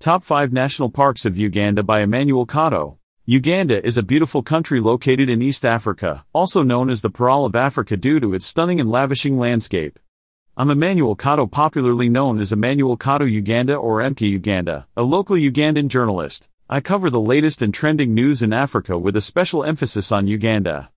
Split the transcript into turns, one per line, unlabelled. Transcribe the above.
Top 5 National Parks of Uganda by Emmanuel Katto. Uganda is a beautiful country located in East Africa, also known as the Pearl of Africa due to its stunning and lavishing landscape. I'm Emmanuel Katto popularly known as Emmanuel Katto Uganda or Emka Uganda, a local Ugandan journalist. I cover the latest and trending news in Africa with a special emphasis on Uganda.